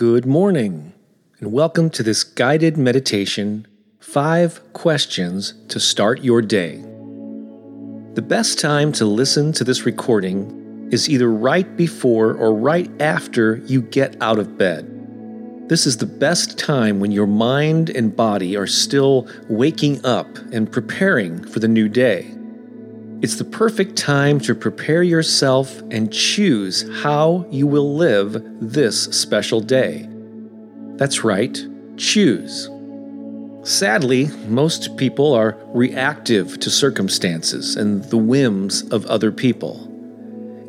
Good morning, and welcome to this guided meditation Five Questions to Start Your Day. The best time to listen to this recording is either right before or right after you get out of bed. This is the best time when your mind and body are still waking up and preparing for the new day. It's the perfect time to prepare yourself and choose how you will live this special day. That's right, choose. Sadly, most people are reactive to circumstances and the whims of other people.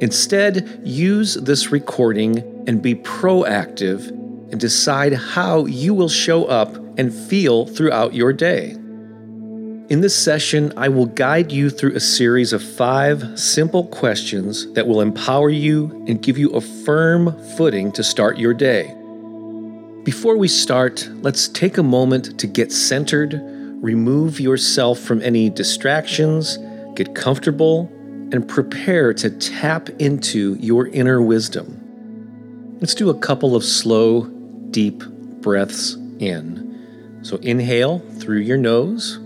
Instead, use this recording and be proactive and decide how you will show up and feel throughout your day. In this session, I will guide you through a series of five simple questions that will empower you and give you a firm footing to start your day. Before we start, let's take a moment to get centered, remove yourself from any distractions, get comfortable, and prepare to tap into your inner wisdom. Let's do a couple of slow, deep breaths in. So inhale through your nose.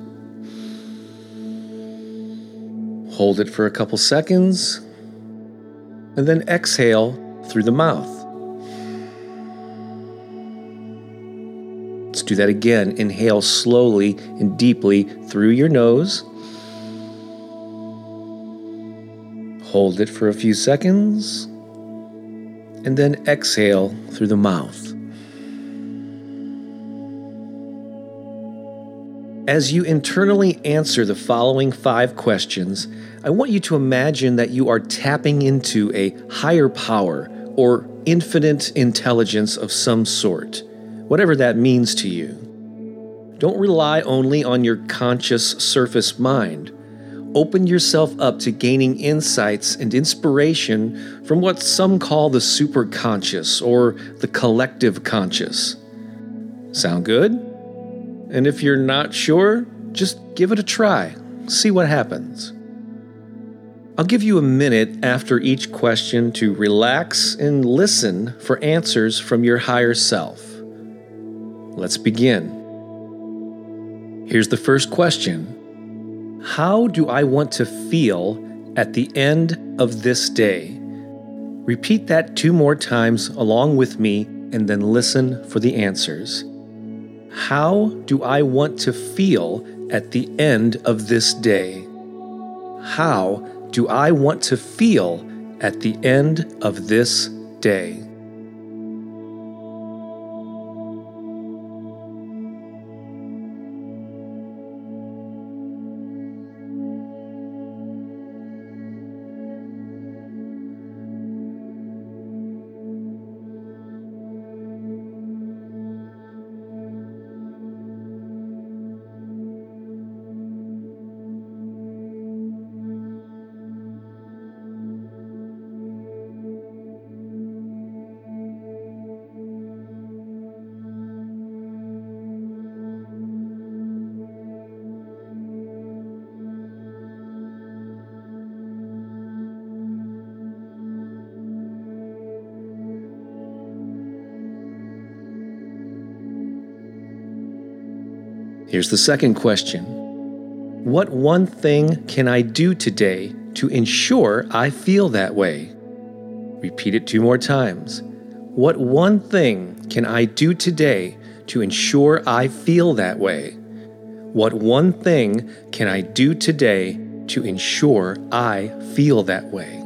Hold it for a couple seconds, and then exhale through the mouth. Let's do that again. Inhale slowly and deeply through your nose. Hold it for a few seconds, and then exhale through the mouth. As you internally answer the following five questions, I want you to imagine that you are tapping into a higher power or infinite intelligence of some sort, whatever that means to you. Don't rely only on your conscious surface mind. Open yourself up to gaining insights and inspiration from what some call the superconscious or the collective conscious. Sound good? And if you're not sure, just give it a try. See what happens. I'll give you a minute after each question to relax and listen for answers from your higher self. Let's begin. Here's the first question How do I want to feel at the end of this day? Repeat that two more times along with me and then listen for the answers. How do I want to feel at the end of this day? How do I want to feel at the end of this day? Here's the second question What one thing can I do today to ensure I feel that way? Repeat it two more times. What one thing can I do today to ensure I feel that way? What one thing can I do today to ensure I feel that way?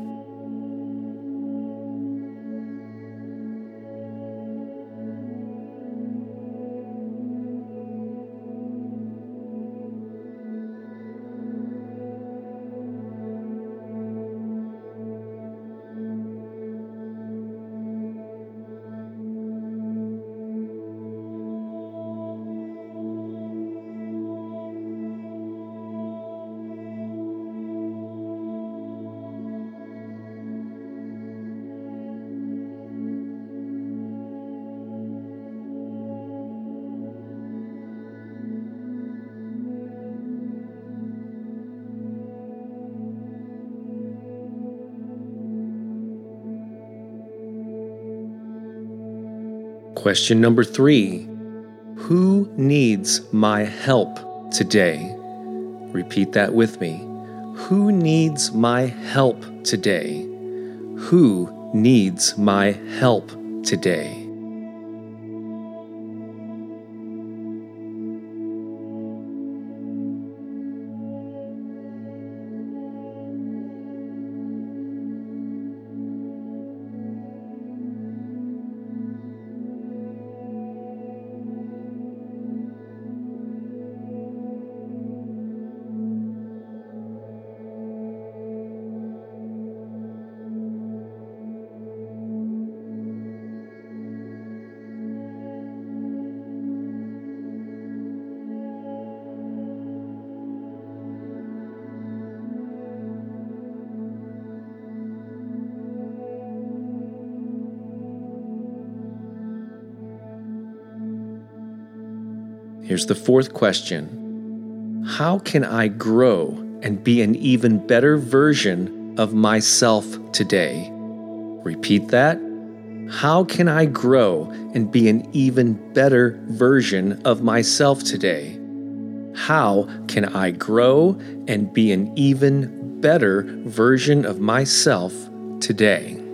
Question number three Who needs my help today? Repeat that with me. Who needs my help today? Who needs my help today? Here's the fourth question How can I grow and be an even better version of myself today? Repeat that. How can I grow and be an even better version of myself today? How can I grow and be an even better version of myself today?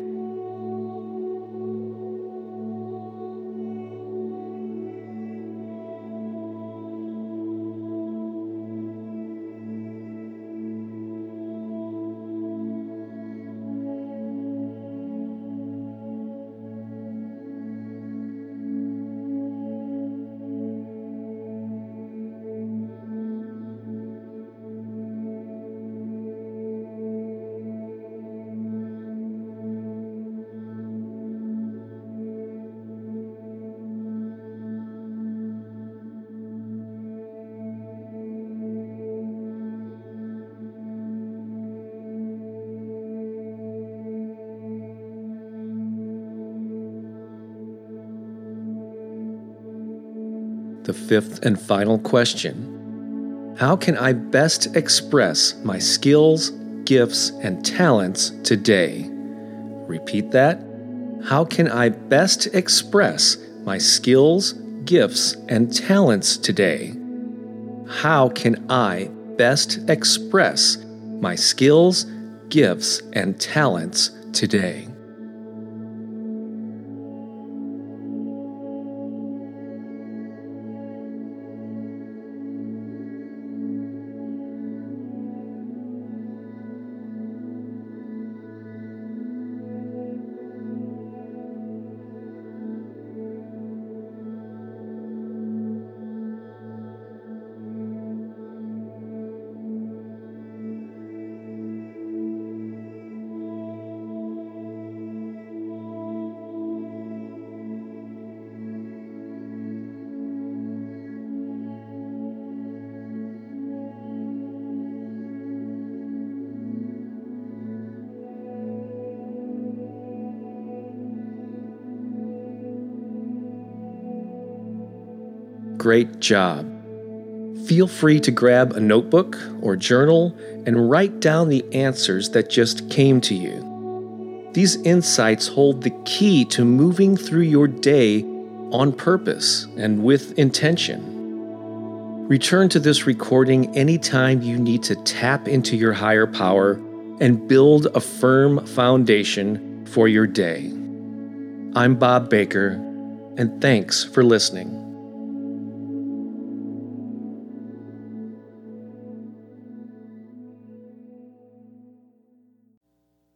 The fifth and final question How can I best express my skills, gifts, and talents today? Repeat that. How can I best express my skills, gifts, and talents today? How can I best express my skills, gifts, and talents today? Great job. Feel free to grab a notebook or journal and write down the answers that just came to you. These insights hold the key to moving through your day on purpose and with intention. Return to this recording anytime you need to tap into your higher power and build a firm foundation for your day. I'm Bob Baker, and thanks for listening.